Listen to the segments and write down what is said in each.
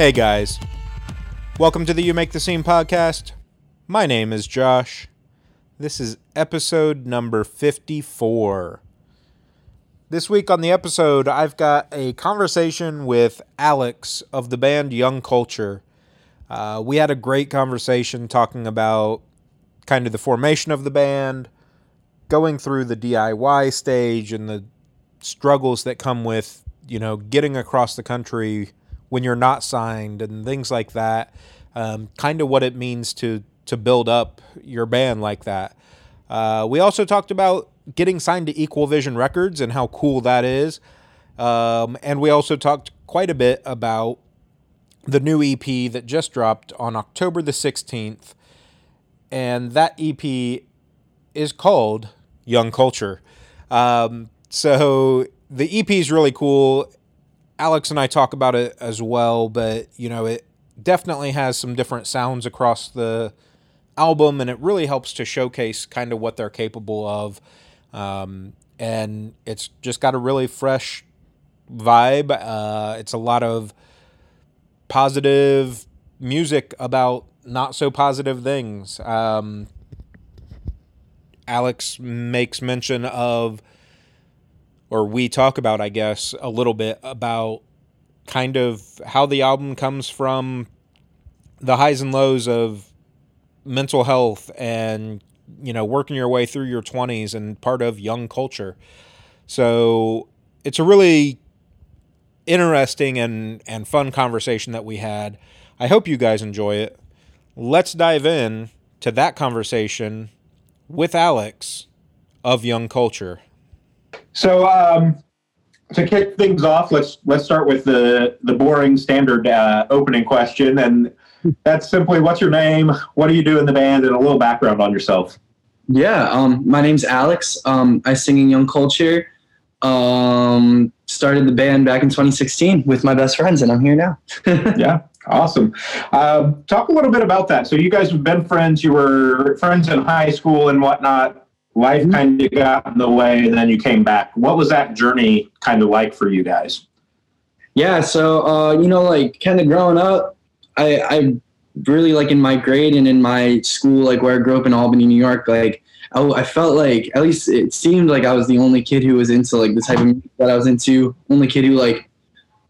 Hey guys, welcome to the You Make the Scene podcast. My name is Josh. This is episode number 54. This week on the episode, I've got a conversation with Alex of the band Young Culture. Uh, we had a great conversation talking about kind of the formation of the band, going through the DIY stage, and the struggles that come with, you know, getting across the country when you're not signed and things like that. Um, kind of what it means to to build up your band like that. Uh, we also talked about getting signed to Equal Vision Records and how cool that is. Um, and we also talked quite a bit about the new EP that just dropped on October the 16th. And that EP is called Young Culture. Um, so the EP is really cool. Alex and I talk about it as well, but you know, it definitely has some different sounds across the album, and it really helps to showcase kind of what they're capable of. Um, and it's just got a really fresh vibe. Uh, it's a lot of positive music about not so positive things. Um, Alex makes mention of or we talk about, I guess, a little bit about kind of how the album comes from the highs and lows of mental health and you know working your way through your 20s and part of young culture. So it's a really interesting and and fun conversation that we had. I hope you guys enjoy it. Let's dive in to that conversation with alex of young culture so um, to kick things off, let's let's start with the the boring standard uh, opening question, and that's simply what's your name, what do you do in the band, and a little background on yourself. Yeah, um, my name's Alex. Um, I sing in Young Culture. Um, started the band back in 2016 with my best friends, and I'm here now. yeah, awesome. Uh, talk a little bit about that. So you guys have been friends. You were friends in high school and whatnot life mm-hmm. kind of got in the way and then you came back what was that journey kind of like for you guys yeah so uh, you know like kind of growing up i i really like in my grade and in my school like where i grew up in albany new york like I, I felt like at least it seemed like i was the only kid who was into like the type of music that i was into only kid who like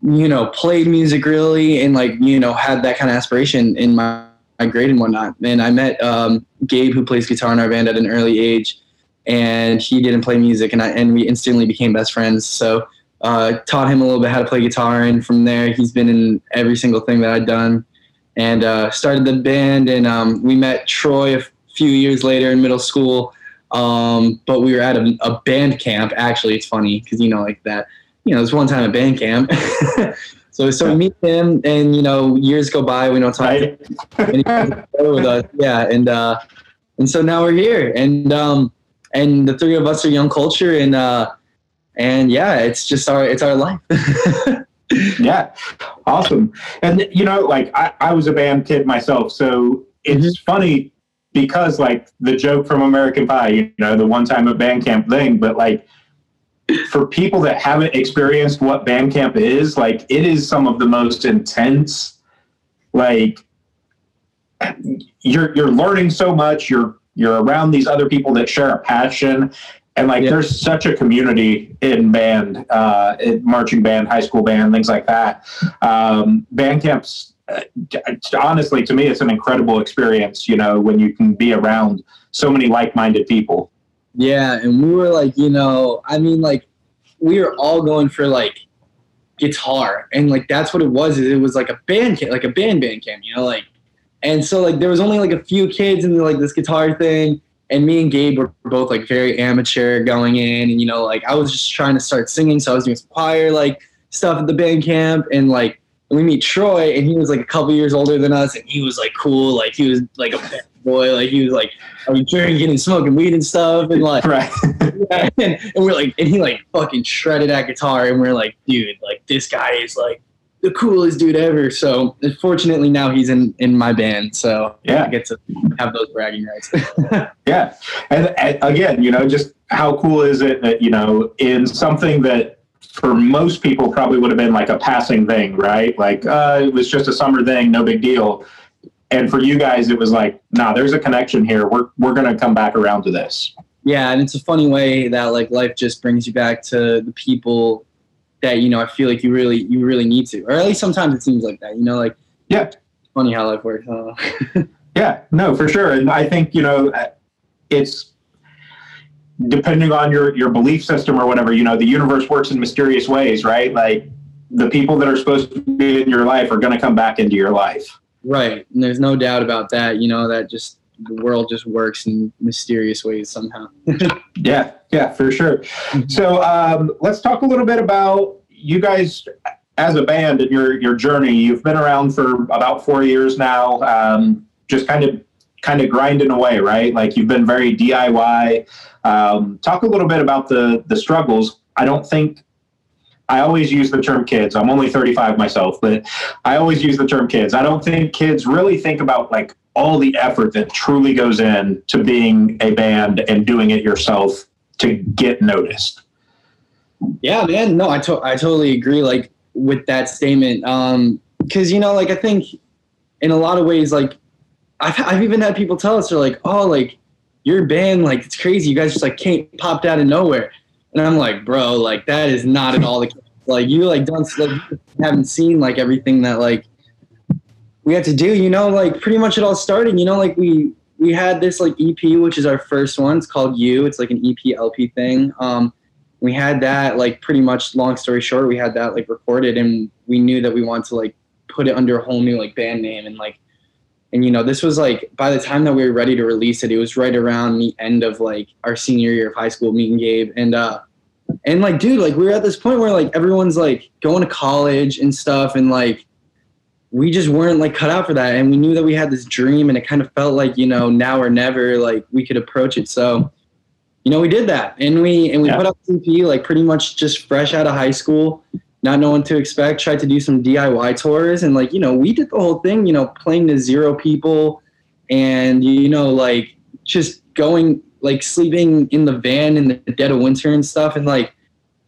you know played music really and like you know had that kind of aspiration in my my grade and whatnot. And I met um, Gabe, who plays guitar in our band at an early age and he didn't play music, and I and we instantly became best friends. So uh, taught him a little bit how to play guitar, and from there he's been in every single thing that I've done, and uh, started the band. And um, we met Troy a few years later in middle school, um, but we were at a, a band camp. Actually, it's funny because you know like that. You know, there's one time at band camp. So so we meet him, and you know, years go by, we don't talk. Right. with us, yeah, and uh, and so now we're here, and um, and the three of us are young culture and uh and yeah it's just our it's our life. Yeah. Awesome. And you know like I, I was a band kid myself so it's mm-hmm. funny because like the joke from american pie you know the one time at band camp thing but like for people that haven't experienced what band camp is like it is some of the most intense like you're you're learning so much you're you're around these other people that share a passion. And like yeah. there's such a community in band uh, in marching band high school band things like that. Um, band camps uh, honestly to me it's an incredible experience you know when you can be around so many like-minded people. Yeah and we were like you know i mean like we were all going for like guitar. And like that's what it was it was like a band camp like a band band camp you know like and so like there was only like a few kids in like this guitar thing, and me and Gabe were both like very amateur going in, and you know like I was just trying to start singing, so I was doing some choir like stuff at the band camp, and like we meet Troy, and he was like a couple years older than us, and he was like cool, like he was like a boy, like he was like I mean, drinking and smoking weed and stuff, and like right. and, and we're like, and he like fucking shredded that guitar, and we're like, dude, like this guy is like the coolest dude ever. So fortunately now he's in in my band, so yeah, I get to have those bragging rights. yeah, and, and, again, you know, just how cool is it that you know in something that for most people probably would have been like a passing thing, right? Like uh, it was just a summer thing, no big deal. And for you guys, it was like, nah, there's a connection here. We're we're gonna come back around to this. Yeah, and it's a funny way that like life just brings you back to the people that you know. I feel like you really you really need to, or at least sometimes it seems like that. You know, like yeah, funny how life works. yeah, no, for sure. And I think you know, it's depending on your your belief system or whatever. You know, the universe works in mysterious ways, right? Like the people that are supposed to be in your life are going to come back into your life. Right, and there's no doubt about that. You know that just the world just works in mysterious ways somehow. yeah, yeah, for sure. Mm-hmm. So um, let's talk a little bit about you guys as a band and your your journey. You've been around for about four years now, um, just kind of kind of grinding away, right? Like you've been very DIY. Um, talk a little bit about the the struggles. I don't think I always use the term kids. I'm only 35 myself, but I always use the term kids. I don't think kids really think about like all the effort that truly goes in to being a band and doing it yourself to get noticed. Yeah, man. No, I to- I totally agree. Like with that statement, um, because you know, like I think in a lot of ways, like I've I've even had people tell us they're like, oh, like your band, like it's crazy. You guys just like came popped out of nowhere. And I'm like, bro, like that is not at all the case. Like you like don't like haven't seen like everything that like we had to do, you know, like pretty much it all started, you know, like we we had this like EP, which is our first one. It's called You. It's like an EP LP thing. Um, we had that like pretty much. Long story short, we had that like recorded, and we knew that we wanted to like put it under a whole new like band name and like and you know this was like by the time that we were ready to release it it was right around the end of like our senior year of high school meet and gabe and uh and like dude like we were at this point where like everyone's like going to college and stuff and like we just weren't like cut out for that and we knew that we had this dream and it kind of felt like you know now or never like we could approach it so you know we did that and we and we yeah. put up CP like pretty much just fresh out of high school not knowing to expect, tried to do some DIY tours and like, you know, we did the whole thing, you know, playing to zero people and, you know, like just going, like sleeping in the van in the dead of winter and stuff. And like,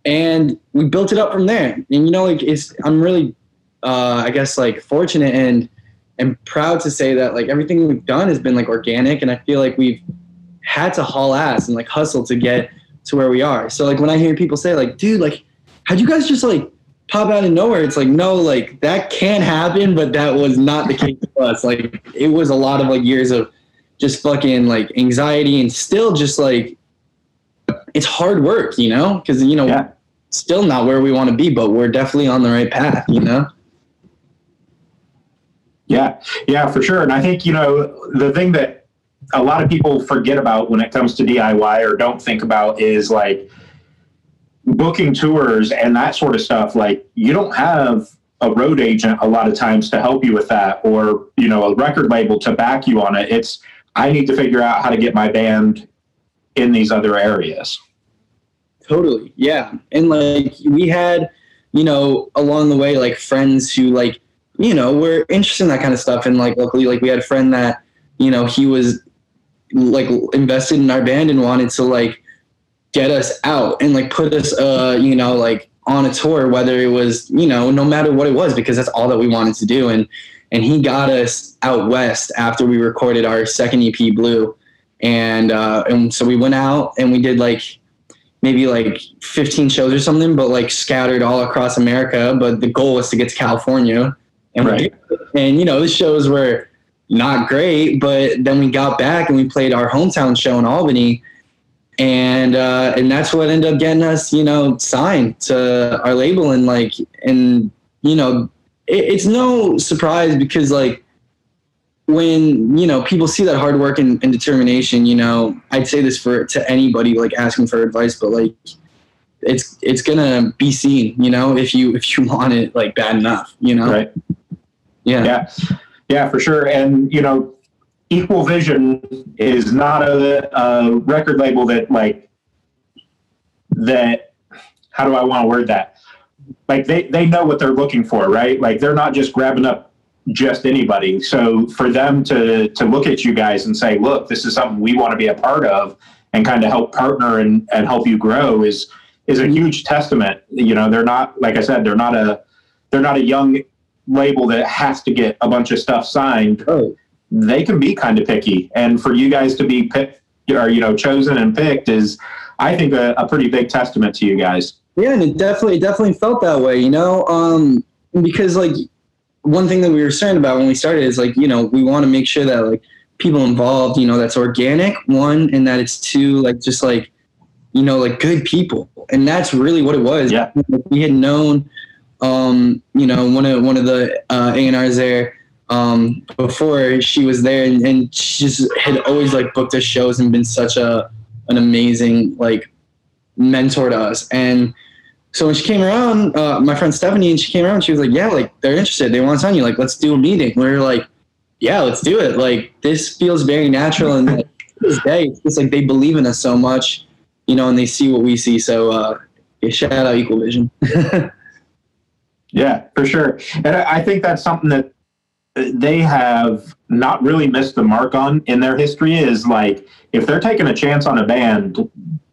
and we built it up from there. And, you know, like it's, I'm really, uh, I guess like fortunate and, and proud to say that like everything we've done has been like organic. And I feel like we've had to haul ass and like hustle to get to where we are. So like when I hear people say like, dude, like, how'd you guys just like pop out of nowhere. It's like, no, like that can happen, but that was not the case for us. Like it was a lot of like years of just fucking like anxiety and still just like it's hard work, you know? Because you know, yeah. still not where we want to be, but we're definitely on the right path, you know? Yeah, yeah, for sure. And I think, you know, the thing that a lot of people forget about when it comes to DIY or don't think about is like booking tours and that sort of stuff, like you don't have a road agent a lot of times to help you with that or, you know, a record label to back you on it. It's, I need to figure out how to get my band in these other areas. Totally. Yeah. And like we had, you know, along the way, like friends who like, you know, we're interested in that kind of stuff. And like, luckily, like we had a friend that, you know, he was like invested in our band and wanted to like get us out and like put us uh you know like on a tour whether it was you know no matter what it was because that's all that we wanted to do. And and he got us out west after we recorded our second EP Blue. And uh and so we went out and we did like maybe like 15 shows or something but like scattered all across America. But the goal was to get to California and right. and you know the shows were not great but then we got back and we played our hometown show in Albany and uh, and that's what ended up getting us, you know, signed to our label, and like, and you know, it, it's no surprise because like when you know people see that hard work and, and, determination, you know, I'd say this for to anybody like asking for advice, but like it's it's gonna be seen, you know, if you if you want it like bad enough, you know, right? Yeah, yeah, yeah, for sure, and you know Equal Vision is not a, a record label that like that. How do I want to word that? Like they they know what they're looking for, right? Like they're not just grabbing up just anybody. So for them to to look at you guys and say, "Look, this is something we want to be a part of," and kind of help partner and and help you grow is is a huge testament. You know, they're not like I said, they're not a they're not a young label that has to get a bunch of stuff signed. Oh. They can be kind of picky, and for you guys to be picked or you know chosen and picked is, I think, a, a pretty big testament to you guys. Yeah, and it definitely definitely felt that way, you know, um, because like one thing that we were concerned about when we started is like you know we want to make sure that like people involved, you know, that's organic one, and that it's two like just like you know like good people, and that's really what it was. Yeah, we had known, um, you know, one of one of the uh, A and R's there. Um, before she was there and, and she just had always like booked us shows and been such a an amazing like mentor to us and so when she came around, uh, my friend Stephanie, and she came around, she was like, "Yeah, like they're interested. They want to sign you. Like, let's do a meeting." We are like, "Yeah, let's do it. Like, this feels very natural." And like, this day, it's like they believe in us so much, you know, and they see what we see. So, uh, yeah, shout out Equal Vision. yeah, for sure. And I think that's something that they have not really missed the mark on in their history. Is like if they're taking a chance on a band,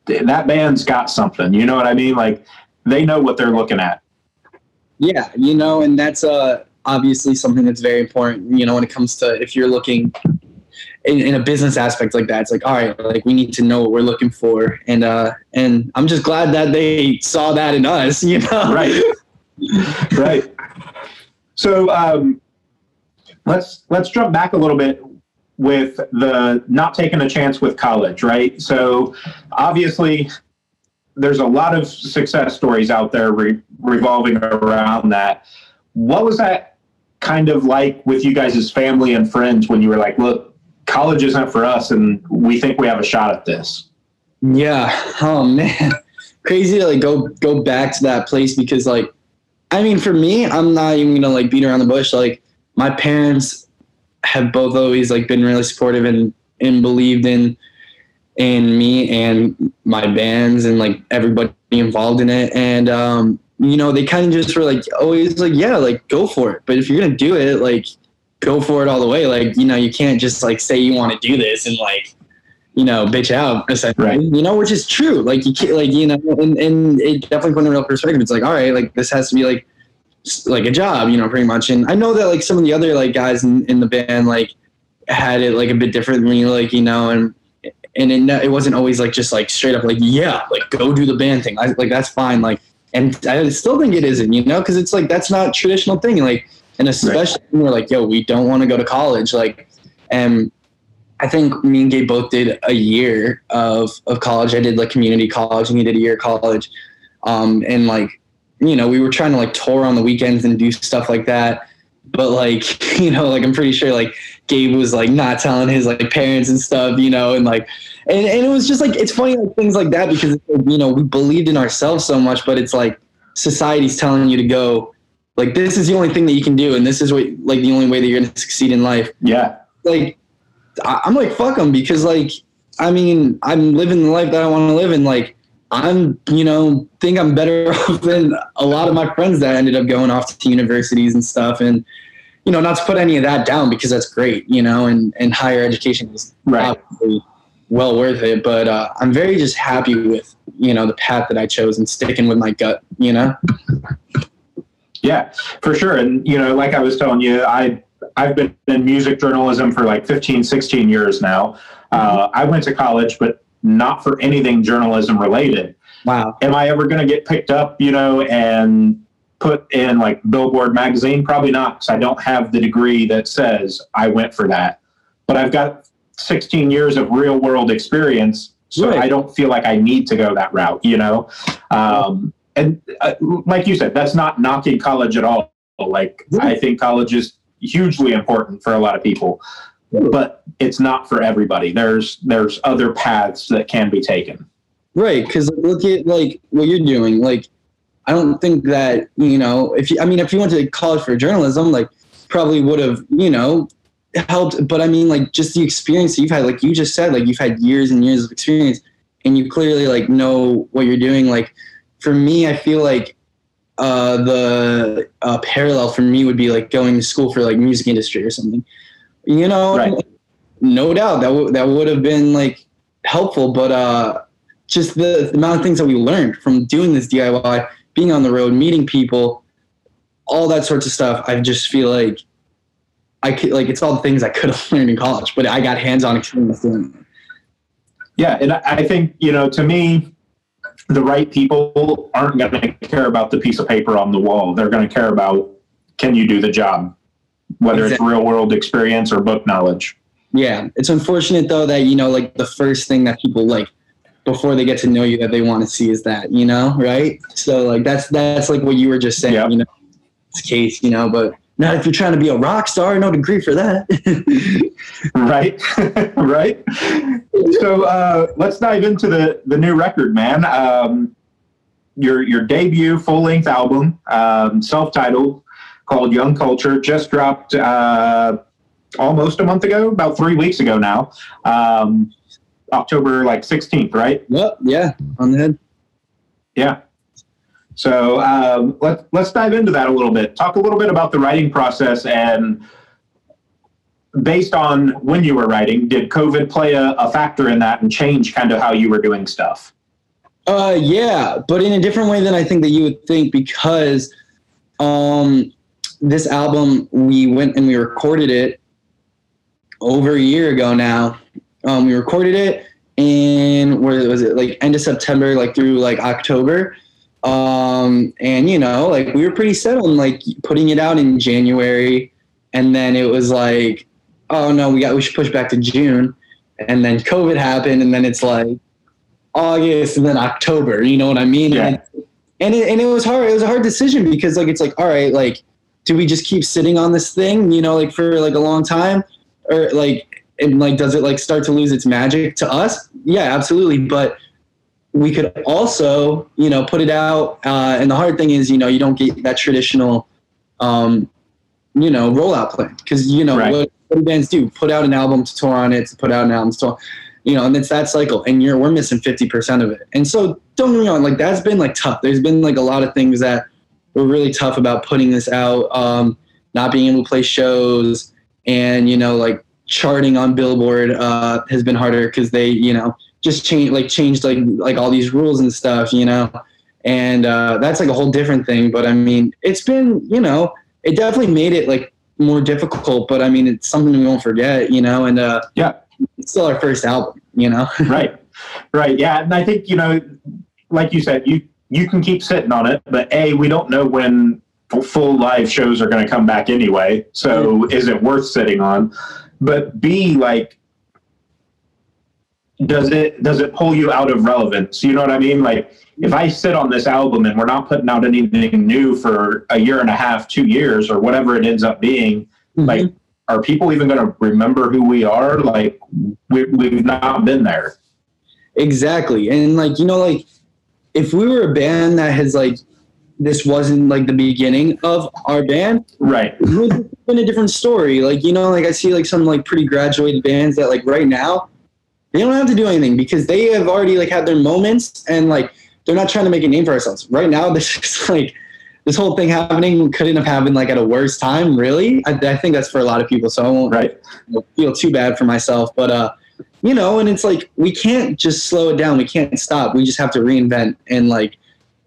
that band's got something. You know what I mean? Like they know what they're looking at. Yeah, you know, and that's uh, obviously something that's very important. You know, when it comes to if you're looking in, in, a business aspect like that, it's like all right, like we need to know what we're looking for, and uh, and I'm just glad that they saw that in us. You know, right, right. So um, let's let's jump back a little bit with the not taking a chance with college, right? So obviously there's a lot of success stories out there re- revolving around that. What was that kind of like with you guys' family and friends when you were like, look, college isn't for us and we think we have a shot at this? Yeah. Oh man. Crazy to like go go back to that place because like I mean for me, I'm not even gonna like beat around the bush. Like my parents have both always like been really supportive and and believed in in me and my bands and like everybody involved in it. And, um, you know, they kind of just were like always like, yeah, like go for it. But if you're to do it, like go for it all the way. Like, you know, you can't just like say you want to do this and like, you know, bitch out essentially, right. you know, which is true. Like you can't like, you know, and, and it definitely put in a real perspective. It's like, all right, like this has to be like, like a job, you know, pretty much. And I know that like some of the other like guys in, in the band, like had it like a bit differently, like, you know, and and it, it wasn't always like just like straight up like yeah like go do the band thing I, like that's fine like and I still think it isn't you know because it's like that's not traditional thing like and especially right. when we're like yo we don't want to go to college like and I think me and Gabe both did a year of of college. I did like community college and he did a year of college. Um and like you know we were trying to like tour on the weekends and do stuff like that. But like you know like i'm pretty sure like gabe was like not telling his like parents and stuff you know and like and, and it was just like it's funny like things like that because you know we believed in ourselves so much but it's like society's telling you to go like this is the only thing that you can do and this is what like the only way that you're gonna succeed in life. Yeah. Like i'm like fuck them because like i mean i'm living the life that i want to live and like I'm, you know, think I'm better off than a lot of my friends that ended up going off to universities and stuff. And, you know, not to put any of that down because that's great, you know, and, and higher education is right. well worth it. But uh, I'm very just happy with, you know, the path that I chose and sticking with my gut, you know? Yeah, for sure. And, you know, like I was telling you, I, I've been in music journalism for like 15, 16 years now. Uh, I went to college, but not for anything journalism related. Wow. Am I ever going to get picked up, you know, and put in like Billboard magazine? Probably not, because I don't have the degree that says I went for that. But I've got 16 years of real world experience, so right. I don't feel like I need to go that route, you know. Um, and uh, like you said, that's not knocking college at all. Like I think college is hugely important for a lot of people but it's not for everybody. There's there's other paths that can be taken. Right, because look at like what you're doing. Like, I don't think that you know if you, I mean if you went to college for journalism, like probably would have you know helped. But I mean like just the experience you've had, like you just said, like you've had years and years of experience, and you clearly like know what you're doing. Like for me, I feel like uh, the uh, parallel for me would be like going to school for like music industry or something you know, right. no doubt that w- that would have been like helpful. But uh, just the, the amount of things that we learned from doing this DIY, being on the road, meeting people, all that sorts of stuff. I just feel like I could like it's all the things I could have learned in college, but I got hands-on experience doing it. Yeah, and I think you know, to me, the right people aren't going to care about the piece of paper on the wall. They're going to care about can you do the job, whether exactly. it's real world experience or book knowledge. Yeah, it's unfortunate though that you know, like the first thing that people like before they get to know you that they want to see is that you know, right? So like that's that's like what you were just saying, yep. you know, it's case, you know, but not if you're trying to be a rock star, no degree for that. right, right. So uh, let's dive into the the new record, man. Um, your your debut full length album, um, self titled, called Young Culture, just dropped. Uh, almost a month ago, about three weeks ago now. Um, October like 16th, right? Yep. Yeah. On the head. Yeah. So um, let, let's dive into that a little bit. Talk a little bit about the writing process and based on when you were writing, did COVID play a, a factor in that and change kind of how you were doing stuff? Uh, yeah, but in a different way than I think that you would think because um, this album, we went and we recorded it over a year ago now. Um, we recorded it in where was it like end of September, like through like October. Um, and you know, like we were pretty set on like putting it out in January, and then it was like, oh no, we got we should push back to June, and then COVID happened, and then it's like August, and then October. You know what I mean? Yeah. And, and it, and it was hard. It was a hard decision because like it's like all right, like do we just keep sitting on this thing, you know, like for like a long time, or like and like does it like start to lose its magic to us yeah absolutely but we could also you know put it out uh, and the hard thing is you know you don't get that traditional um, you know rollout plan. Because you know right. what, what bands do? Put out an album to tour on it to put out an album to tour you know and it's that cycle and you're we're missing 50% of it. And so don't get me wrong like that's been like tough. There's been like a lot of things that were really tough about putting this out um, not being able to play shows and you know like charting on Billboard uh, has been harder because they, you know, just change like changed like like all these rules and stuff, you know, and uh, that's like a whole different thing. But I mean, it's been, you know, it definitely made it like more difficult. But I mean, it's something we won't forget, you know, and uh, yeah, it's still our first album, you know. right, right, yeah, and I think you know, like you said, you you can keep sitting on it, but a we don't know when full live shows are going to come back anyway. So is it worth sitting on? but B, like, does it does it pull you out of relevance? You know what I mean? Like, if I sit on this album and we're not putting out anything new for a year and a half, two years, or whatever it ends up being, mm-hmm. like, are people even going to remember who we are? Like, we, we've not been there. Exactly, and like you know, like if we were a band that has like this wasn't like the beginning of our band. Right. It would have been a different story. Like, you know, like I see like some like pretty graduated bands that like right now, they don't have to do anything because they have already like had their moments and like they're not trying to make a name for ourselves. Right now, this is like this whole thing happening couldn't have happened like at a worse time, really. I, I think that's for a lot of people. So I won't right. feel too bad for myself. But uh you know, and it's like we can't just slow it down. We can't stop. We just have to reinvent and like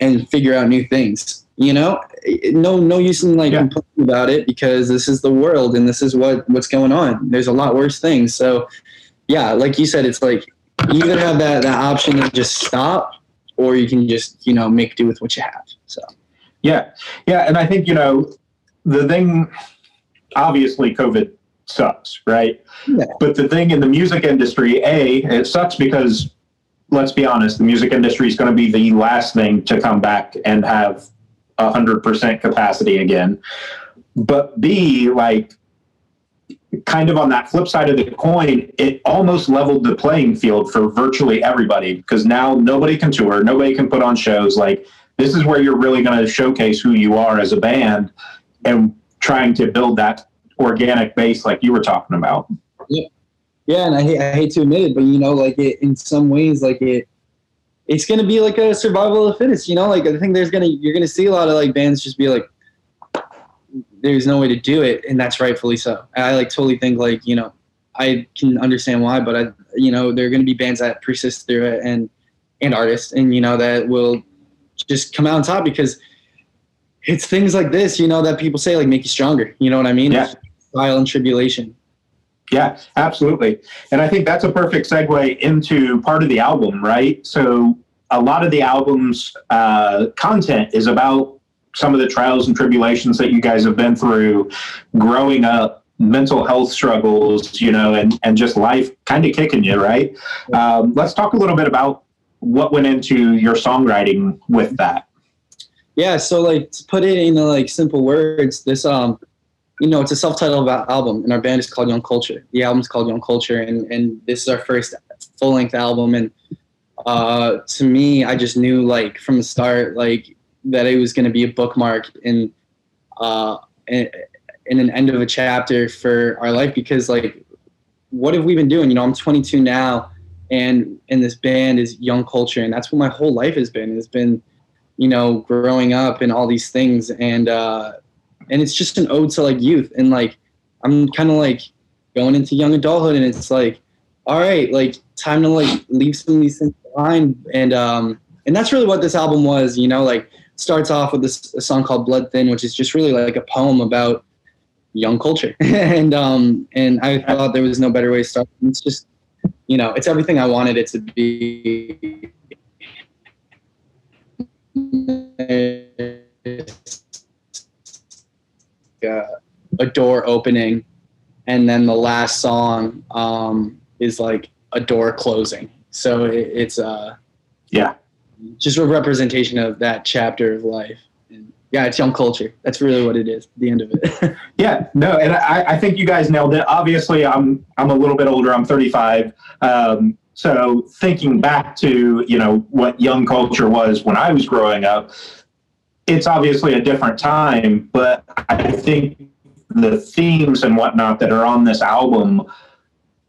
and figure out new things. You know, no no use in like yeah. complaining about it because this is the world and this is what what's going on. There's a lot worse things. So yeah, like you said, it's like you either have that that option to just stop or you can just you know make do with what you have. So yeah, yeah, and I think you know the thing. Obviously, COVID sucks, right? Yeah. But the thing in the music industry, a it sucks because let's be honest, the music industry is going to be the last thing to come back and have a hundred percent capacity again. But B, like kind of on that flip side of the coin, it almost leveled the playing field for virtually everybody because now nobody can tour, nobody can put on shows. Like this is where you're really going to showcase who you are as a band and trying to build that organic base like you were talking about. Yeah. Yeah, and I hate, I hate to admit it, but you know, like it in some ways, like it, it's gonna be like a survival of the fittest. You know, like I think there's gonna you're gonna see a lot of like bands just be like, there's no way to do it, and that's rightfully so. I like totally think like you know, I can understand why, but I you know there are gonna be bands that persist through it, and and artists, and you know that will just come out on top because it's things like this, you know, that people say like make you stronger. You know what I mean? Yeah. Trial and tribulation. Yeah, absolutely. And I think that's a perfect segue into part of the album, right? So a lot of the album's uh, content is about some of the trials and tribulations that you guys have been through growing up, mental health struggles, you know, and, and just life kind of kicking you, right? Um, let's talk a little bit about what went into your songwriting with that. Yeah, so like to put it in like simple words, this um, you know, it's a self-titled album, and our band is called Young Culture. The album's called Young Culture, and and this is our first full-length album. And uh, to me, I just knew like from the start, like that it was going to be a bookmark in uh in, an end of a chapter for our life because like what have we been doing? You know, I'm 22 now, and and this band is Young Culture, and that's what my whole life has been. It's been you know, growing up and all these things. And, uh, and it's just an ode to like youth. And like, I'm kind of like going into young adulthood and it's like, all right, like time to like leave some of these things behind. And, um, and that's really what this album was, you know, like starts off with this a song called Blood Thin, which is just really like a poem about young culture. and, um, and I thought there was no better way to start. It's just, you know, it's everything I wanted it to be a door opening, and then the last song um, is like a door closing. So it, it's uh, yeah, just a representation of that chapter of life. And yeah, it's young culture. That's really what it is. The end of it. yeah, no, and I, I think you guys nailed it. Obviously, I'm I'm a little bit older. I'm 35. Um, so thinking back to you know what young culture was when I was growing up, it's obviously a different time, but I think the themes and whatnot that are on this album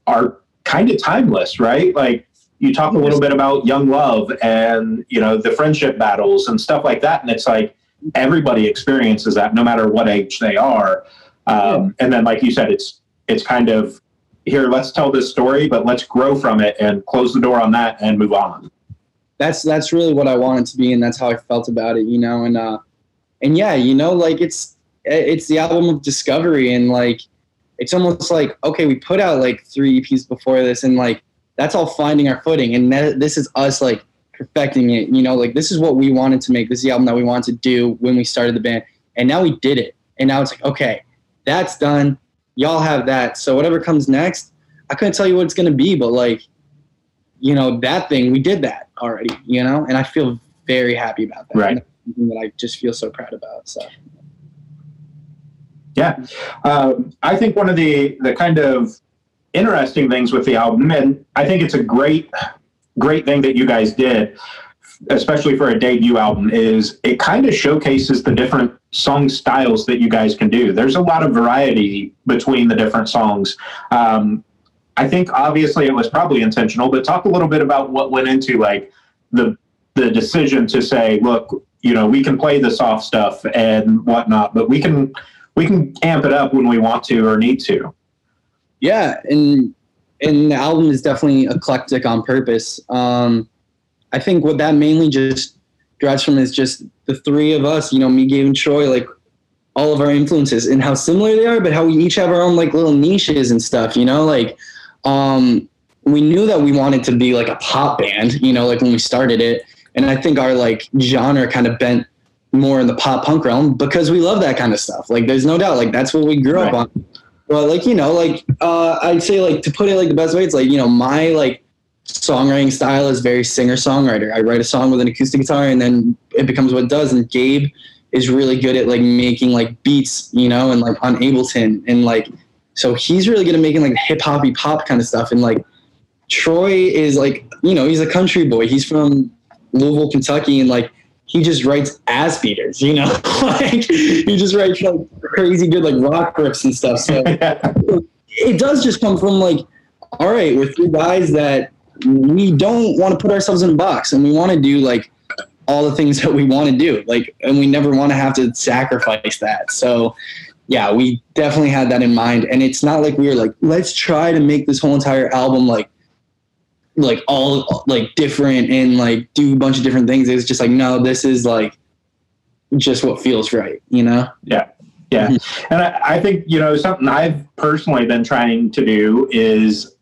are kind of timeless, right? Like you talk a little bit about young love and you know the friendship battles and stuff like that, and it's like everybody experiences that no matter what age they are. Um, and then, like you said, it's it's kind of here, let's tell this story, but let's grow from it and close the door on that and move on. That's that's really what I wanted to be, and that's how I felt about it, you know. And uh, and yeah, you know, like it's it's the album of discovery, and like it's almost like okay, we put out like three EPs before this, and like that's all finding our footing, and that, this is us like perfecting it. You know, like this is what we wanted to make. This is the album that we wanted to do when we started the band, and now we did it. And now it's like okay, that's done y'all have that. So whatever comes next, I couldn't tell you what it's going to be, but like, you know, that thing, we did that already, you know, and I feel very happy about that. Right. that I just feel so proud about. So. Yeah. Um, I think one of the, the kind of interesting things with the album, and I think it's a great, great thing that you guys did, especially for a debut album, is it kind of showcases the different song styles that you guys can do. There's a lot of variety between the different songs. Um, I think obviously it was probably intentional, but talk a little bit about what went into like the the decision to say, look, you know, we can play the soft stuff and whatnot, but we can we can amp it up when we want to or need to. Yeah, and and the album is definitely eclectic on purpose. Um, I think what that mainly just derives from is just the three of us, you know, me, Gabe, and Troy, like all of our influences and how similar they are, but how we each have our own like little niches and stuff, you know, like um we knew that we wanted to be like a pop band, you know, like when we started it. And I think our like genre kind of bent more in the pop punk realm because we love that kind of stuff. Like there's no doubt, like that's what we grew right. up on. But like, you know, like uh I'd say like to put it like the best way, it's like, you know, my like songwriting style is very singer songwriter. I write a song with an acoustic guitar and then it becomes what it does. And Gabe is really good at like making like beats, you know, and like on Ableton and like so he's really good at making like hip hoppy pop kind of stuff. And like Troy is like, you know, he's a country boy. He's from Louisville, Kentucky, and like he just writes ass beaters, you know, like he just writes like crazy good like rock riffs and stuff. So it does just come from like, all right, we're three guys that we don't want to put ourselves in a box and we want to do like all the things that we want to do like and we never want to have to sacrifice that. So yeah we definitely had that in mind and it's not like we were like let's try to make this whole entire album like like all like different and like do a bunch of different things. It's just like no, this is like just what feels right, you know? Yeah. Yeah. Mm-hmm. And I, I think, you know, something I've personally been trying to do is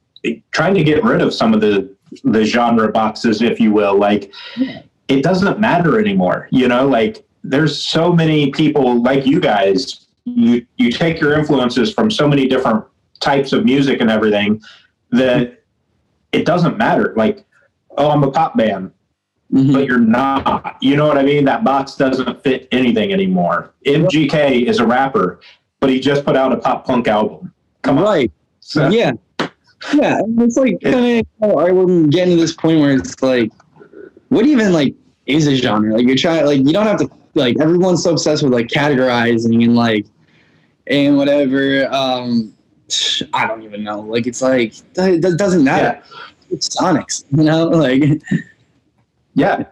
trying to get rid of some of the the genre boxes, if you will. Like it doesn't matter anymore. You know, like there's so many people like you guys. You you take your influences from so many different types of music and everything that it doesn't matter. Like, oh, I'm a pop band. Mm-hmm. But you're not. You know what I mean? That box doesn't fit anything anymore. MGK is a rapper, but he just put out a pop punk album. Come on. Right. So, yeah. Yeah. It's like kind of, right, we're getting to this point where it's like, what even like is a genre? Like you're trying, like you don't have to, like everyone's so obsessed with like categorizing and like, and whatever. Um, I don't even know. Like it's like, it doesn't matter. Yeah. It's Sonics, you know, like. Yeah,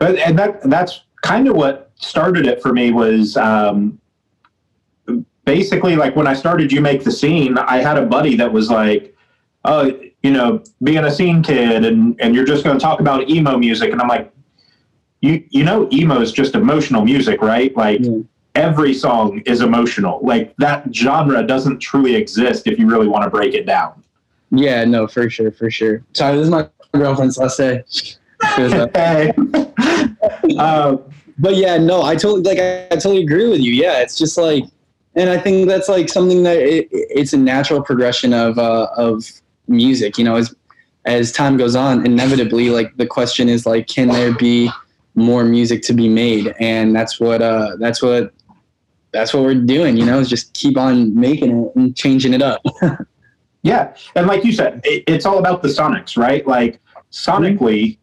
and that that's kind of what started it for me was um, basically like when I started You Make the Scene, I had a buddy that was like, "Oh, you know, being a scene kid, and and you're just going to talk about emo music," and I'm like, "You you know, emo is just emotional music, right? Like." Every song is emotional. Like that genre doesn't truly exist if you really want to break it down. Yeah, no, for sure, for sure. Sorry, this is my girlfriend's last day. hey. um, but yeah, no, I totally like. I, I, totally agree with you. Yeah, it's just like, and I think that's like something that it, it's a natural progression of uh, of music. You know, as as time goes on, inevitably, like the question is like, can there be more music to be made? And that's what uh, that's what that's what we're doing. You know, is just keep on making it and changing it up. yeah, and like you said, it, it's all about the sonics, right? Like sonically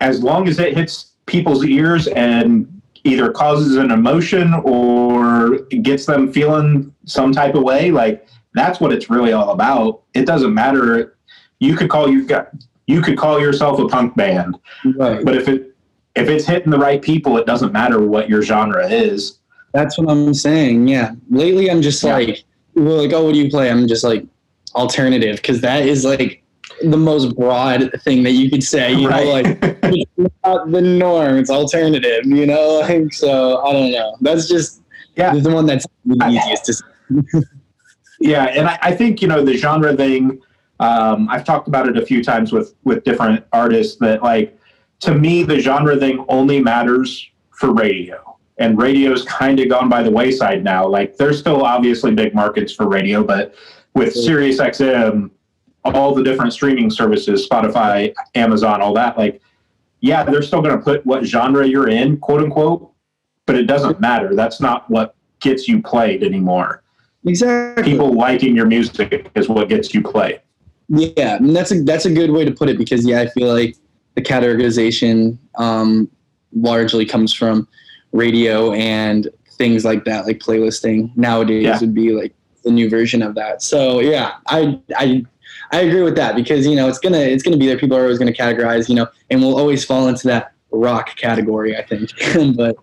as long as it hits people's ears and either causes an emotion or gets them feeling some type of way, like that's what it's really all about. It doesn't matter. You could call you got you could call yourself a punk band, right. but if it if it's hitting the right people, it doesn't matter what your genre is. That's what I'm saying. Yeah. Lately, I'm just yeah. like, well, like, oh, what do you play? I'm just like alternative because that is like the most broad thing that you could say. You right. know, like it's not the norm; it's alternative. You know, like so. I don't know. That's just yeah, the one that's the easiest to. yeah, and I, I, think you know the genre thing. Um, I've talked about it a few times with with different artists that like to me the genre thing only matters for radio and radio's kind of gone by the wayside now like there's still obviously big markets for radio but with Sirius XM all the different streaming services, Spotify, Amazon, all that, like, yeah, they're still going to put what genre you're in, quote unquote, but it doesn't matter. That's not what gets you played anymore. Exactly. People liking your music is what gets you played. Yeah, and that's a that's a good way to put it because yeah, I feel like the categorization um, largely comes from radio and things like that, like playlisting. Nowadays yeah. would be like the new version of that. So yeah, I I I agree with that because you know it's gonna it's gonna be there. People are always gonna categorize, you know, and we'll always fall into that rock category. I think, but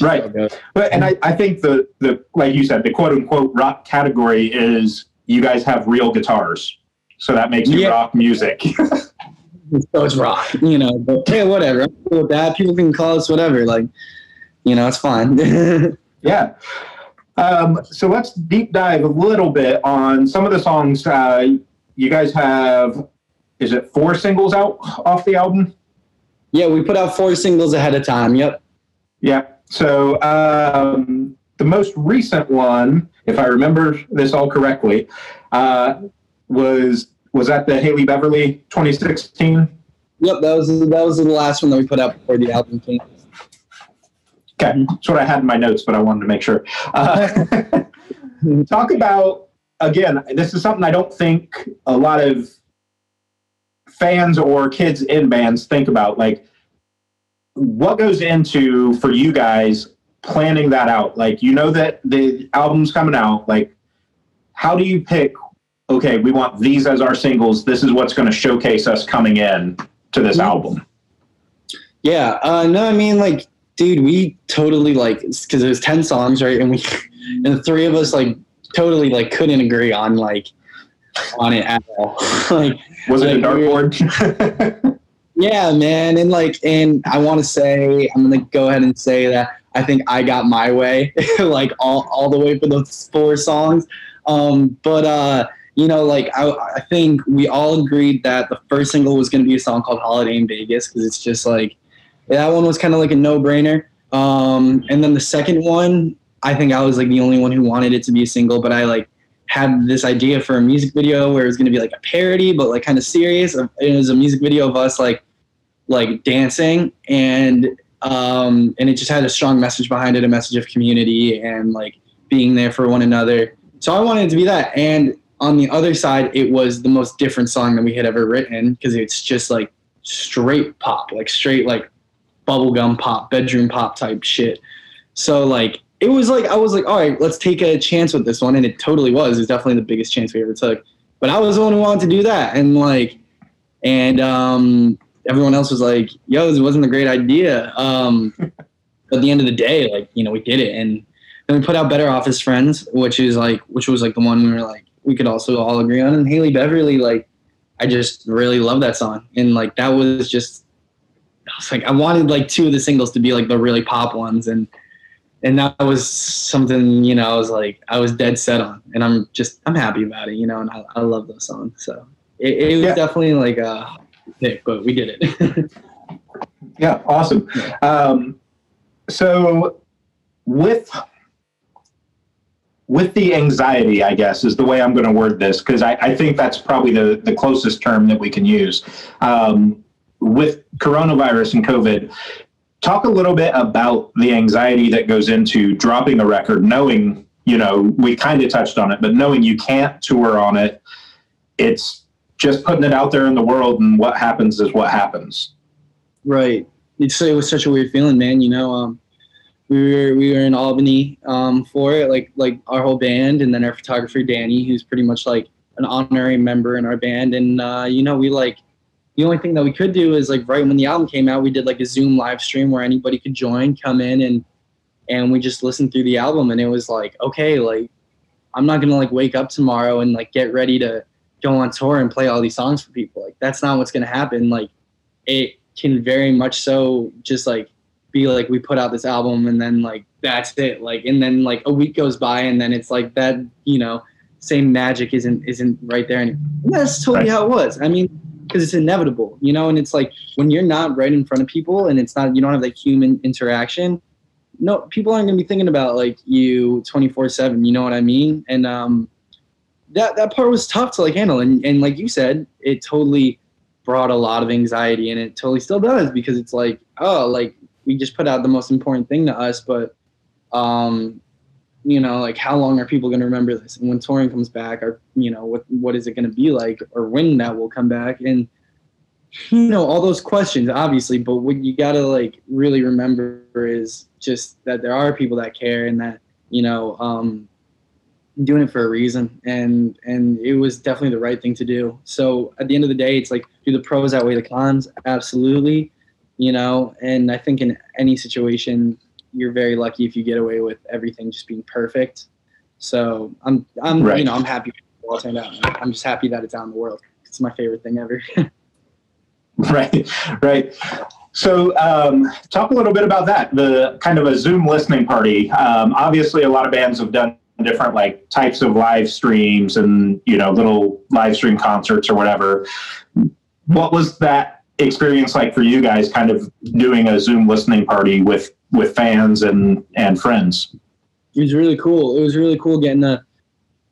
right. But and I, I think the the like you said the quote unquote rock category is you guys have real guitars, so that makes you yeah. rock music. so it's rock, you know. But hey, whatever. I'm cool with that. People can call us whatever. Like, you know, it's fun. yeah. Um, so let's deep dive a little bit on some of the songs uh, you guys have is it four singles out off the album? Yeah, we put out four singles ahead of time. Yep. Yeah. So um, the most recent one, if I remember this all correctly, uh, was was that the Haley Beverly 2016? Yep, that was that was the last one that we put out before the album came. Okay, that's what I had in my notes, but I wanted to make sure. Uh, talk about again, this is something I don't think a lot of fans or kids in bands think about. Like, what goes into for you guys planning that out? Like, you know that the album's coming out. Like, how do you pick? Okay, we want these as our singles. This is what's going to showcase us coming in to this album. Yeah. Uh, no, I mean, like, dude, we totally like because it was ten songs, right? And we and the three of us like totally like couldn't agree on like on it at all. like, was it like, a dartboard? yeah, man, and like, and I want to say, I'm gonna go ahead and say that I think I got my way, like all all the way for those four songs. Um, but uh, you know, like I, I think we all agreed that the first single was gonna be a song called "Holiday in Vegas" because it's just like that one was kind of like a no brainer. Um, and then the second one, I think I was like the only one who wanted it to be a single, but I like had this idea for a music video where it was going to be like a parody, but like kind of serious. It was a music video of us like like dancing, and um, and it just had a strong message behind it, a message of community and like being there for one another. So I wanted it to be that. And on the other side, it was the most different song that we had ever written because it's just like straight pop, like straight like bubblegum pop, bedroom pop type shit. So like it was like I was like, all right, let's take a chance with this one, and it totally was. It's definitely the biggest chance we ever took. But I was the one who wanted to do that, and like, and um, everyone else was like, yo, this wasn't a great idea. Um, but at the end of the day, like you know, we did it, and then we put out Better Off as Friends, which is like, which was like the one we were like, we could also all agree on, and Haley Beverly, like, I just really love that song, and like that was just was like, I wanted like two of the singles to be like the really pop ones, and and that was something you know I was like I was dead set on, and I'm just I'm happy about it, you know, and I, I love those songs. So it, it was yeah. definitely like a pick, but we did it. yeah, awesome. Um, so with with the anxiety, I guess, is the way I'm going to word this because I, I, think that's probably the, the closest term that we can use. Um, with coronavirus and COVID, talk a little bit about the anxiety that goes into dropping a record, knowing, you know, we kind of touched on it, but knowing you can't tour on it, it's just putting it out there in the world, and what happens is what happens. Right. It was such a weird feeling, man. You know, um, we were we were in Albany um, for it, like like our whole band, and then our photographer Danny, who's pretty much like an honorary member in our band, and uh, you know, we like the only thing that we could do is like right when the album came out, we did like a Zoom live stream where anybody could join, come in and and we just listened through the album and it was like, okay, like I'm not gonna like wake up tomorrow and like get ready to go on tour and play all these songs for people. Like that's not what's gonna happen. Like it can very much so just like be like we put out this album and then like that's it. Like and then like a week goes by and then it's like that, you know, same magic isn't isn't right there and that's totally right. how it was. I mean because it's inevitable, you know. And it's like when you're not right in front of people, and it's not you don't have that human interaction. No, people aren't gonna be thinking about like you 24 seven. You know what I mean? And um, that that part was tough to like handle, and and like you said, it totally brought a lot of anxiety, and it totally still does because it's like oh, like we just put out the most important thing to us, but um, you know, like how long are people going to remember this? And when touring comes back, or you know, what what is it going to be like, or when that will come back? And you know, all those questions, obviously. But what you got to like really remember is just that there are people that care, and that you know, um, doing it for a reason. And and it was definitely the right thing to do. So at the end of the day, it's like do the pros outweigh the cons? Absolutely. You know, and I think in any situation, you're very lucky if you get away with everything just being perfect. So I'm I'm right. you know I'm happy it turned out. I'm just happy that it's out in the world. It's my favorite thing ever. right, right. So, um, talk a little bit about that. The kind of a Zoom listening party. Um, obviously, a lot of bands have done different like types of live streams and you know little live stream concerts or whatever. What was that experience like for you guys? Kind of doing a Zoom listening party with with fans and and friends. It was really cool. It was really cool getting the,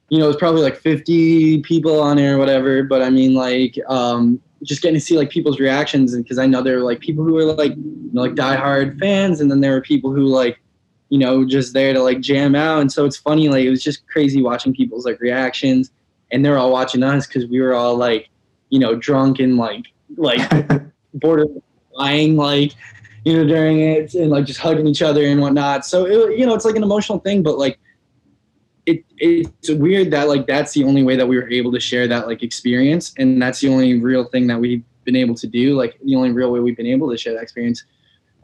you know, it was probably like 50 people on there or whatever. But I mean, like, um, just getting to see like people's reactions, and because I know there were like people who were like, you know, like diehard fans, and then there were people who like, you know, just there to like jam out. And so it's funny, like it was just crazy watching people's like reactions, and they're all watching us because we were all like, you know, drunk and like like border lying like you know, during it and like just hugging each other and whatnot. So it, you know, it's like an emotional thing, but like it it's weird that like that's the only way that we were able to share that like experience, and that's the only real thing that we've been able to do. Like the only real way we've been able to share that experience.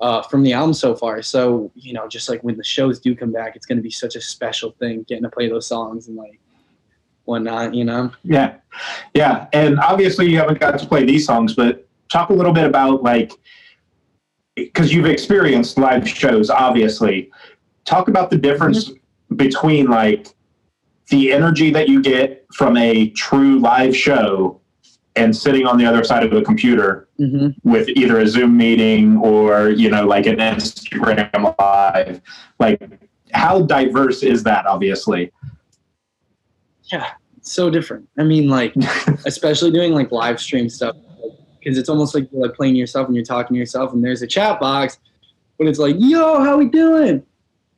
Uh, from the album so far. So, you know, just like when the shows do come back, it's going to be such a special thing getting to play those songs and like, whatnot, you know? Yeah. Yeah. And obviously you haven't got to play these songs, but talk a little bit about like, because you've experienced live shows, obviously. Talk about the difference mm-hmm. between like the energy that you get from a true live show and sitting on the other side of a computer mm-hmm. with either a Zoom meeting or, you know, like an Instagram live. Like, how diverse is that, obviously? Yeah, so different. I mean, like, especially doing like live stream stuff, because it's almost like you're like playing yourself and you're talking to yourself, and there's a chat box, but it's like, yo, how we doing?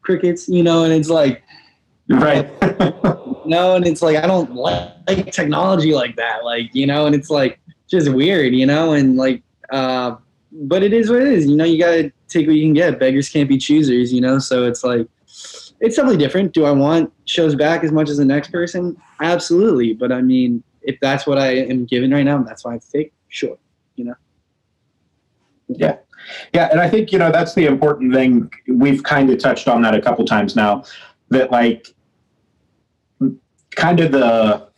Crickets, you know, and it's like, right. no, and it's like I don't like technology like that, like you know, and it's like just weird, you know, and like, uh, but it is what it is, you know. You gotta take what you can get. Beggars can't be choosers, you know. So it's like it's definitely different. Do I want shows back as much as the next person? Absolutely. But I mean, if that's what I am given right now, that's why I take. Sure, you know. Yeah. Yeah, and I think you know that's the important thing. We've kind of touched on that a couple times now. That like, kind of the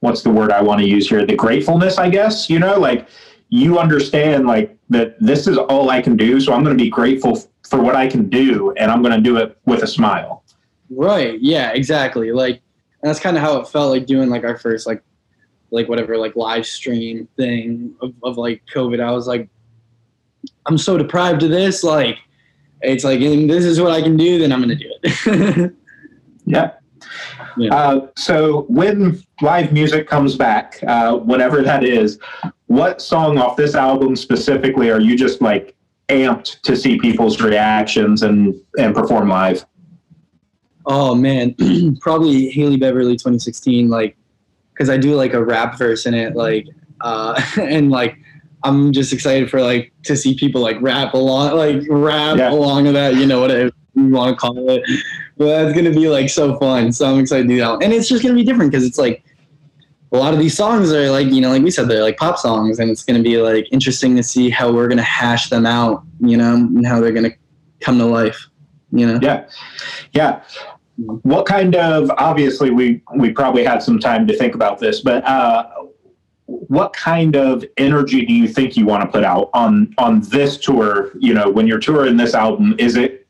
what's the word I want to use here? The gratefulness, I guess. You know, like you understand like that this is all I can do, so I'm going to be grateful for what I can do, and I'm going to do it with a smile. Right. Yeah. Exactly. Like and that's kind of how it felt like doing like our first like like whatever like live stream thing of, of like COVID. I was like, I'm so deprived of this. Like, it's like, and this is what I can do. Then I'm going to do it. yeah. Yeah. Uh, so when live music comes back, uh, whenever that is, what song off this album specifically are you just like amped to see people's reactions and and perform live? Oh man, probably Haley Beverly 2016, like because I do like a rap verse in it, like uh, and like I'm just excited for like to see people like rap along, like rap yeah. along to that, you know what you want to call it. But that's gonna be like so fun. So I'm excited to do that, and it's just gonna be different because it's like a lot of these songs are like you know like we said they're like pop songs and it's going to be like interesting to see how we're going to hash them out you know and how they're going to come to life you know yeah yeah what kind of obviously we we probably had some time to think about this but uh what kind of energy do you think you want to put out on on this tour you know when you're touring this album is it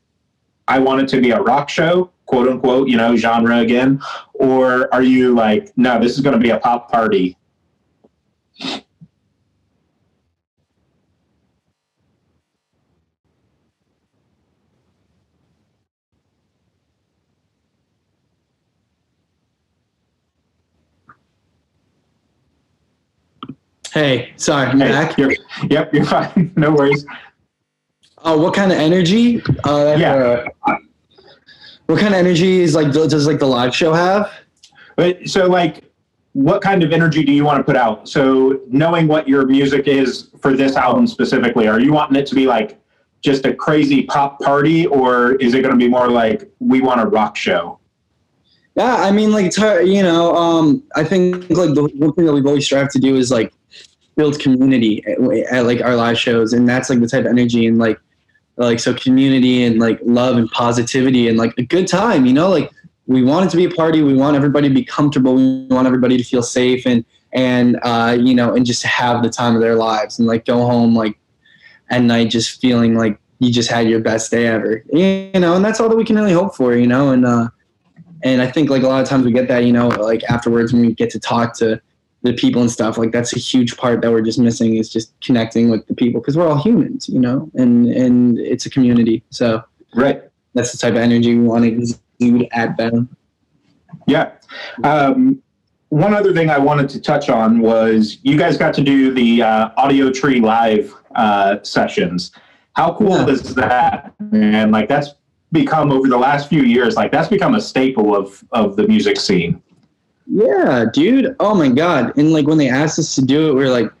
i want it to be a rock show quote unquote, you know, genre again? Or are you like, no, this is going to be a pop party? Hey, sorry, hey, back. You're, yep, you're fine. No worries. Oh, uh, what kind of energy? Uh, yeah. Uh, what kind of energy is like does like the live show have? But so like what kind of energy do you want to put out? So knowing what your music is for this album specifically, are you wanting it to be like just a crazy pop party or is it going to be more like we want a rock show? Yeah, I mean like it's hard, you know, um I think like the one thing that we've always strived to do is like build community at, at like our live shows and that's like the type of energy and like like so community and like love and positivity and like a good time you know like we want it to be a party we want everybody to be comfortable we want everybody to feel safe and and uh, you know and just have the time of their lives and like go home like at night just feeling like you just had your best day ever you know and that's all that we can really hope for you know and uh and i think like a lot of times we get that you know like afterwards when we get to talk to the people and stuff like that's a huge part that we're just missing is just connecting with the people because we're all humans you know and and it's a community. So right. That's the type of energy we want to exude at them. Yeah. Um, one other thing i wanted to touch on was you guys got to do the uh, Audiotree live uh, sessions. How cool yeah. is that and like that's become over the last few years like that's become a staple of of the music scene yeah, dude. Oh my god. And like when they asked us to do it, we were like,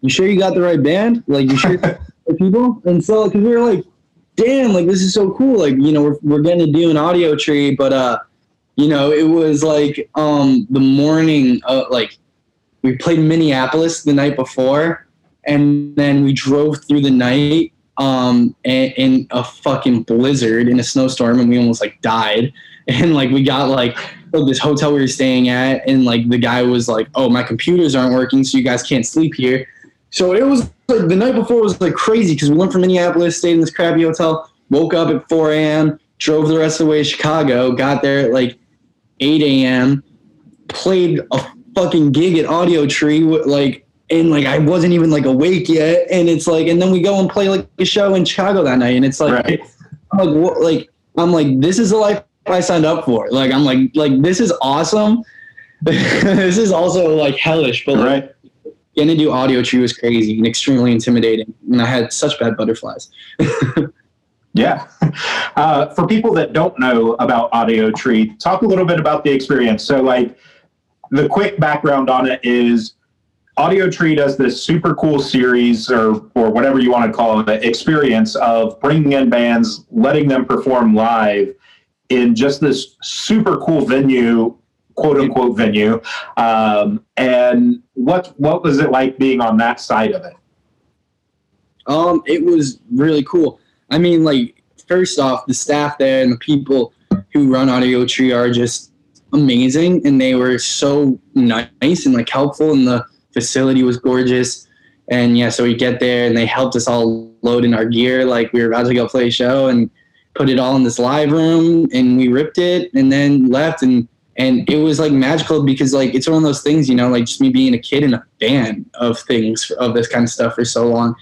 "You sure you got the right band? Like, you sure the people?" And so, because we were like, "Damn, like this is so cool. Like, you know, we're we're gonna do an Audiotree but uh, you know, it was like um the morning, uh, like we played Minneapolis the night before, and then we drove through the night um in, a fucking blizzard in a snowstorm, and we almost like died, and like we got like this hotel we were staying at, and like the guy was like, "Oh, my computers aren't working, so you guys can't sleep here." So it was like the night before was like crazy because we went from Minneapolis, stayed in this crappy hotel, woke up at 4 a.m., drove the rest of the way to Chicago, got there at like 8 a.m., played a fucking gig at Audiotree like, and like I wasn't even like awake yet, and it's like, and then we go and play like a show in Chicago that night, and it's like, Right. I'm like, what, like I'm like, this is the life I signed up for. Like I'm like, like this is awesome. this is also like hellish, but like, Right. getting to do Audiotree was crazy and extremely intimidating, and I had such bad butterflies. Yeah. Uh, for people that don't know about Audiotree, talk a little bit about the experience. So, like, the quick background on it is Audiotree does this super cool series, or or whatever you want to call it, experience of bringing in bands, letting them perform live in just this super cool venue, quote unquote venue. Um, and what what was it like being on that side of it? Um, it was really cool. I mean, like first off, the staff there and the people who run Audiotree are just amazing, and they were so nice and like helpful, and the facility was gorgeous. And yeah, so we get there, and they helped us all load in our gear, like we were about to go play a show, and put it all in this live room, and we ripped it, and then left, and and it was like magical because like it's one of those things, you know, like just me being a kid and a fan of things of this kind of stuff for so long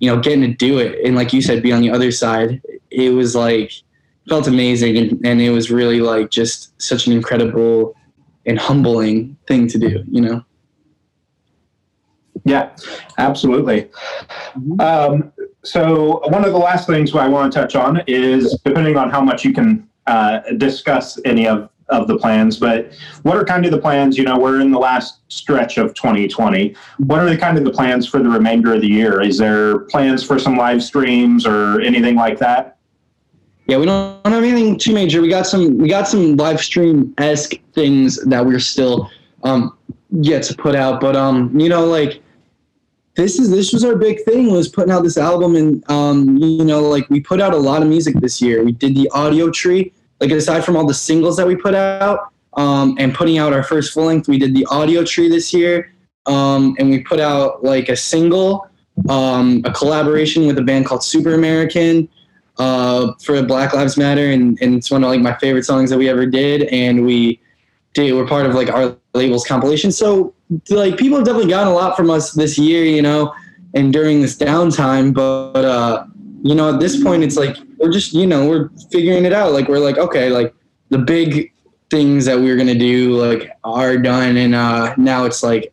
you know, getting to do it and like you said, be on the other side, it was like felt amazing and, and it was really like just such an incredible and humbling thing to do, you know. Yeah, absolutely. Um, so one of the last things I want to touch on is depending on how much you can uh, discuss any of, of the plans, but what are kind of the plans? You know, we're in the last stretch of 2020. What are the kind of the plans for the remainder of the year? Is there plans for some live streams or anything like that? Yeah, we don't have anything too major. We got some we got some live stream esque things that we're still um yet to put out. But um, you know, like this is this was our big thing was putting out this album and um, you know, like we put out a lot of music this year. We did the Audiotree, like aside from all the singles that we put out, um, and putting out our first full length, we did the Audiotree this year. Um, and we put out like a single, um, a collaboration with a band called Super American uh, for Black Lives Matter, and, and it's one of like my favorite songs that we ever did, and we did we're part of like our label's compilation. So like people have definitely gotten a lot from us this year, you know, and during this downtime. But uh, you know, at this point, it's like we're just you know we're figuring it out. Like we're like okay, like the big things that we are gonna do like are done, and uh, now it's like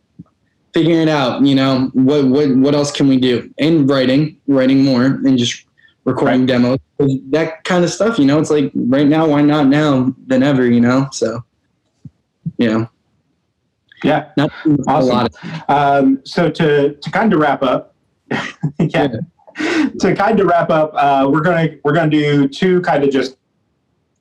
figuring it out. You know, what what what else can we do? And writing, writing more, and just recording Right. demos, that kind of stuff. You know, it's like right now, why not now than ever? You know, so know, Yeah. not Awesome. Um, so to, to kind of wrap up, yeah, to kind of wrap up, uh, we're gonna we're gonna do two kind of just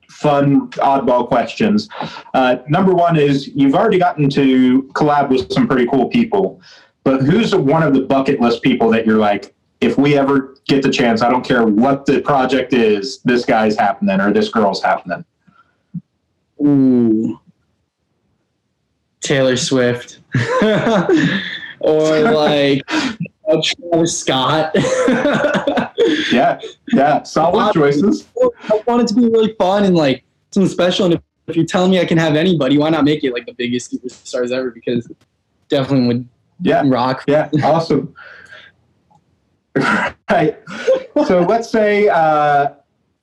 fun oddball questions. Uh, number one is you've already gotten to collab with some pretty cool people, but who's one of the bucket list people that you're like, if we ever get the chance, I don't care what the project is, this guy's happening or this girl's happening. Ooh. Taylor Swift. or like Travis Scott. Yeah, yeah, solid choices. I want it to be really fun and like something special. And if, if you're telling me I can have anybody, why not make it like the biggest superstars ever? Because definitely would Yeah, rock. Yeah, awesome. right. So let's say uh,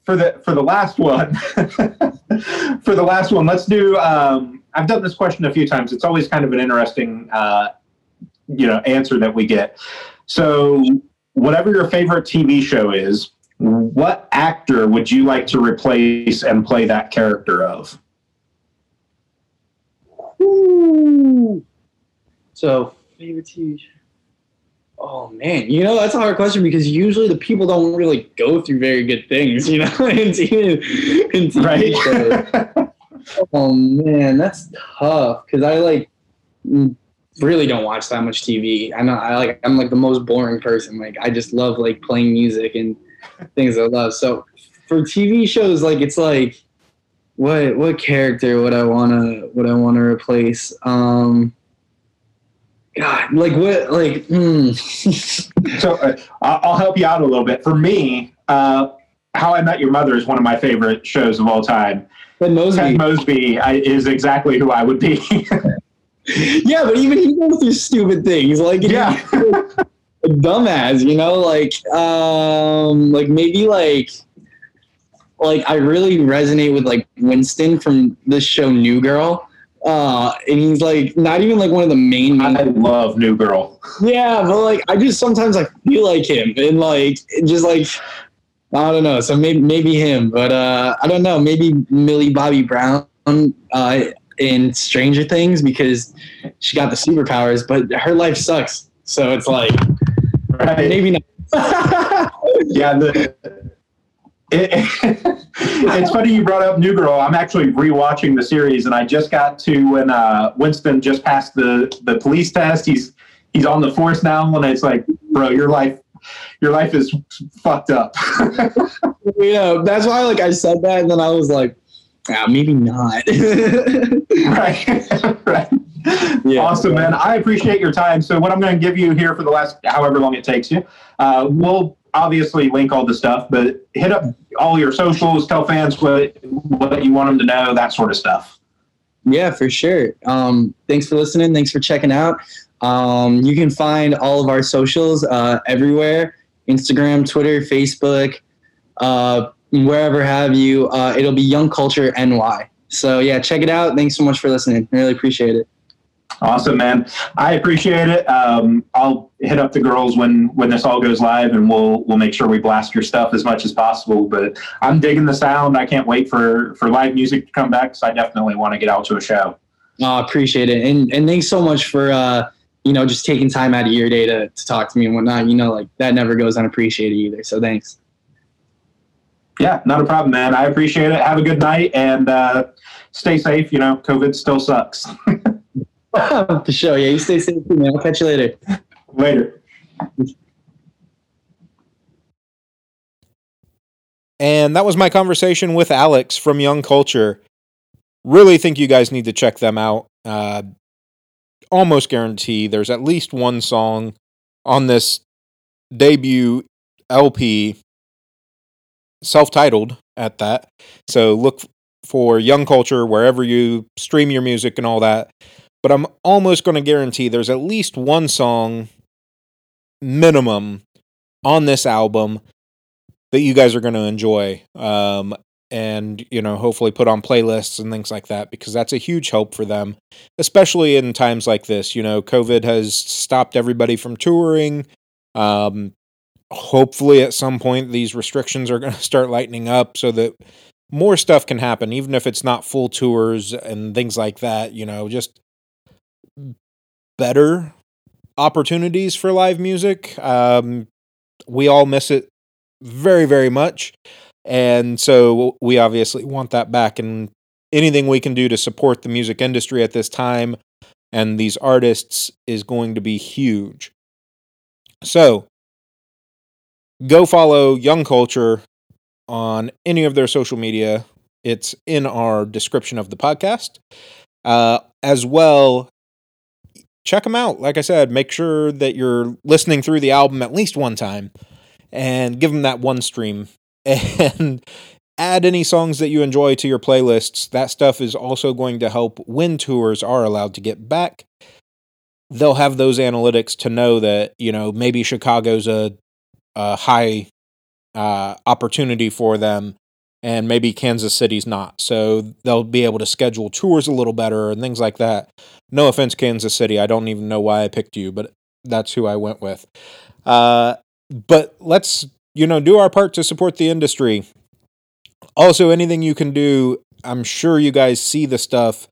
for the for the last one, for the last one, let's do. Um, I've done this question a few times. It's always kind of an interesting, uh, you know, answer that we get. So, whatever your favorite TV show is, what actor would you like to replace and play that character of? Ooh. So favorite TV show. Oh man, you know that's a hard question because usually the people don't really go through very good things, you know, in TV, in TV shows. Oh man, that's tough because I like mm, really don't watch that much TV. I know I like I'm like the most boring person. Like I just love like playing music and things I love. So for TV shows, like it's like what what character would I wanna would I wanna replace? Um, God, like what? Like, hmm. so uh, I'll help you out a little bit. For me, uh, How I Met Your Mother is one of my favorite shows of all time. Ted Mosby. Ted Mosby I, is exactly who I would be. yeah, but even he goes through stupid things. Like, yeah, a dumbass. You know, like, um, like maybe like like I really resonate with like Winston from this show New Girl. Uh, and he's like not even like one of the main. main I love New Girl. Yeah, but like I just sometimes I feel like him and like just like I don't know. So maybe maybe him, but uh, I don't know. Maybe Millie Bobby Brown uh, in Stranger Things because she got the superpowers, but her life sucks. So it's like right. maybe not. yeah, the it, it's funny you brought up New Girl. I'm actually rewatching the series, and I just got to when uh, Winston just passed the the police test. He's he's on the force now, and it's like, bro, your life your life is fucked up. yeah, that's why like I said that, and then I was like, ah, maybe not. right, right. Yeah, awesome, man. I appreciate your time. So, what I'm going to give you here for the last however long it takes you, uh, we'll obviously link all the stuff, but hit up all your socials, tell fans what what you want them to know, that sort of stuff. Yeah, for sure. Um, thanks for listening. Thanks for checking out. Um, you can find all of our socials uh, everywhere Instagram, Twitter, Facebook, uh, wherever have you. Uh, it'll be Young Culture NY. So, yeah, check it out. Thanks so much for listening. I really appreciate it. Awesome, man. I appreciate it. Um, I'll hit up the girls when when this all goes live, and we'll we'll make sure we blast your stuff as much as possible. But I'm digging the sound. I can't wait for for live music to come back because I definitely want to get out to a show. Oh, appreciate it, and and thanks so much for uh, you know just taking time out of your day to to talk to me and whatnot. You know, like that never goes unappreciated either. So thanks. Yeah, not a problem, man. I appreciate it. Have a good night and uh, stay safe. You know, COVID still sucks. For sure. Yeah, you stay safe too, man. I'll catch you later. Later. And that was my conversation with Alex from Young Culture. Really think you guys need to check them out. Uh, almost guarantee there's at least one song on this debut LP, self titled at that. So look for Young Culture wherever you stream your music and all that but I'm almost going to guarantee there's at least one song minimum on this album that you guys are going to enjoy um, and you know hopefully put on playlists and things like that because that's a huge help for them especially in times like this you know covid has stopped everybody from touring um, hopefully at some point these restrictions are going to start lightening up so that more stuff can happen even if it's not full tours and things like that you know just better opportunities for live music. Um, we all miss it very, very much. And so we obviously want that back. And anything we can do to support the music industry at this time and these artists is going to be huge. So go follow Young Culture on any of their social media. It's in our description of the podcast. Uh, as well check them out. Like I said, make sure that you're listening through the album at least one time and give them that one stream and add any songs that you enjoy to your playlists. That stuff is also going to help when tours are allowed to get back. They'll have those analytics to know that, you know, maybe Chicago's a, a high uh, opportunity for them and maybe Kansas City's not. So they'll be able to schedule tours a little better and things like that. No offense, Kansas City. I don't even know why I picked you, but that's who I went with. Uh, but let's, you know, do our part to support the industry. Also, anything you can do, I'm sure you guys see the stuff.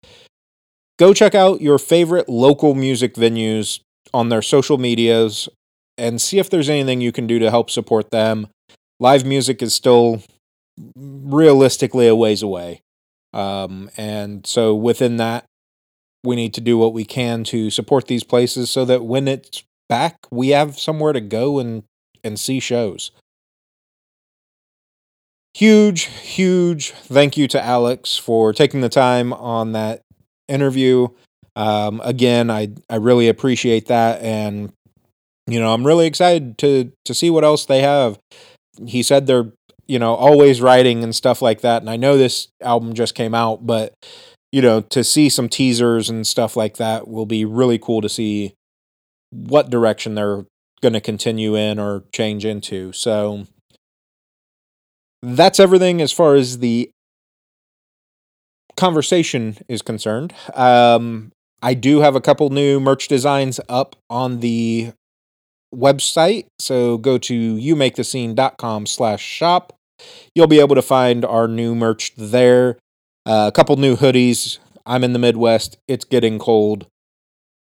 Go check out your favorite local music venues on their social medias and see if there's anything you can do to help support them. Live music is still realistically a ways away. Um, and so within that, we need to do what we can to support these places so that when it's back, we have somewhere to go and, and see shows. Huge, huge thank you to Alex for taking the time on that interview. Um, again, I I really appreciate that, and you know I'm really excited to to see what else they have. He said they're you know always writing and stuff like that, and I know this album just came out, but you know to see some teasers and stuff like that will be really cool to see what direction they're going to continue in or change into. So that's everything as far as the conversation is concerned. Um, I do have a couple new merch designs up on the website. So go to youmakethescene.com slash shop. You'll be able to find our new merch there. Uh, a couple new hoodies. I'm in the Midwest. It's getting cold.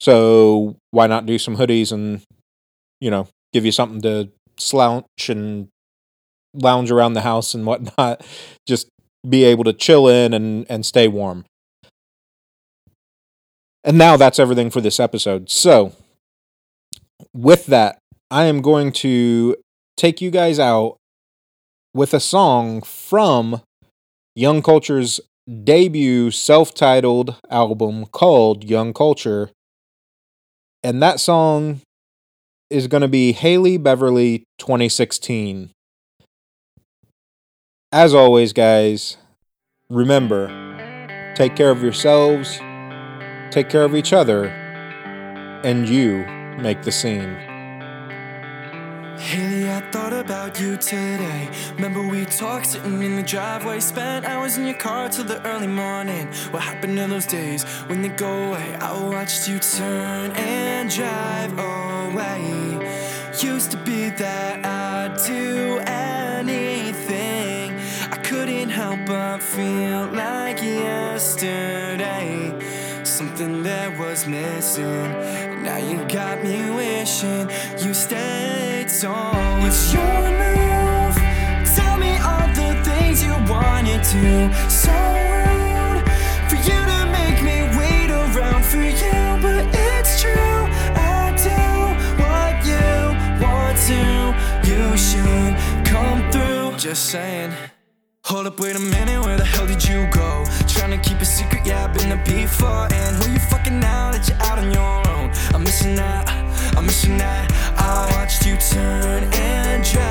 So why not do some hoodies and, you know, give you something to slouch and lounge around the house and whatnot. Just be able to chill in and, and stay warm. And now that's everything for this episode. So, with that, I am going to take you guys out with a song from Young Culture's debut self titled album called Young Culture. And that song is going to be Haley Beverly 2016. As always, guys, remember take care of yourselves, take care of each other, and you make the scene. Hailey, I thought about you today. Remember we talked sitting in the driveway, spent hours in your car till the early morning. What happened to those days when they go away? I watched you turn and drive away. Used to be that I'd do but feel like yesterday. Something that was missing. Now you got me wishing you stayed. So it's your move. Tell me all the things you wanted to. So rude for you to make me wait around for you, but it's true. I do what you want to. You should come through. Just saying. Hold up, wait a minute, where the hell did you go? Trying to keep a secret, yeah, I've been there before. And who you fucking now that you're out on your own? I'm missing that, I'm missing that. I watched you turn and drive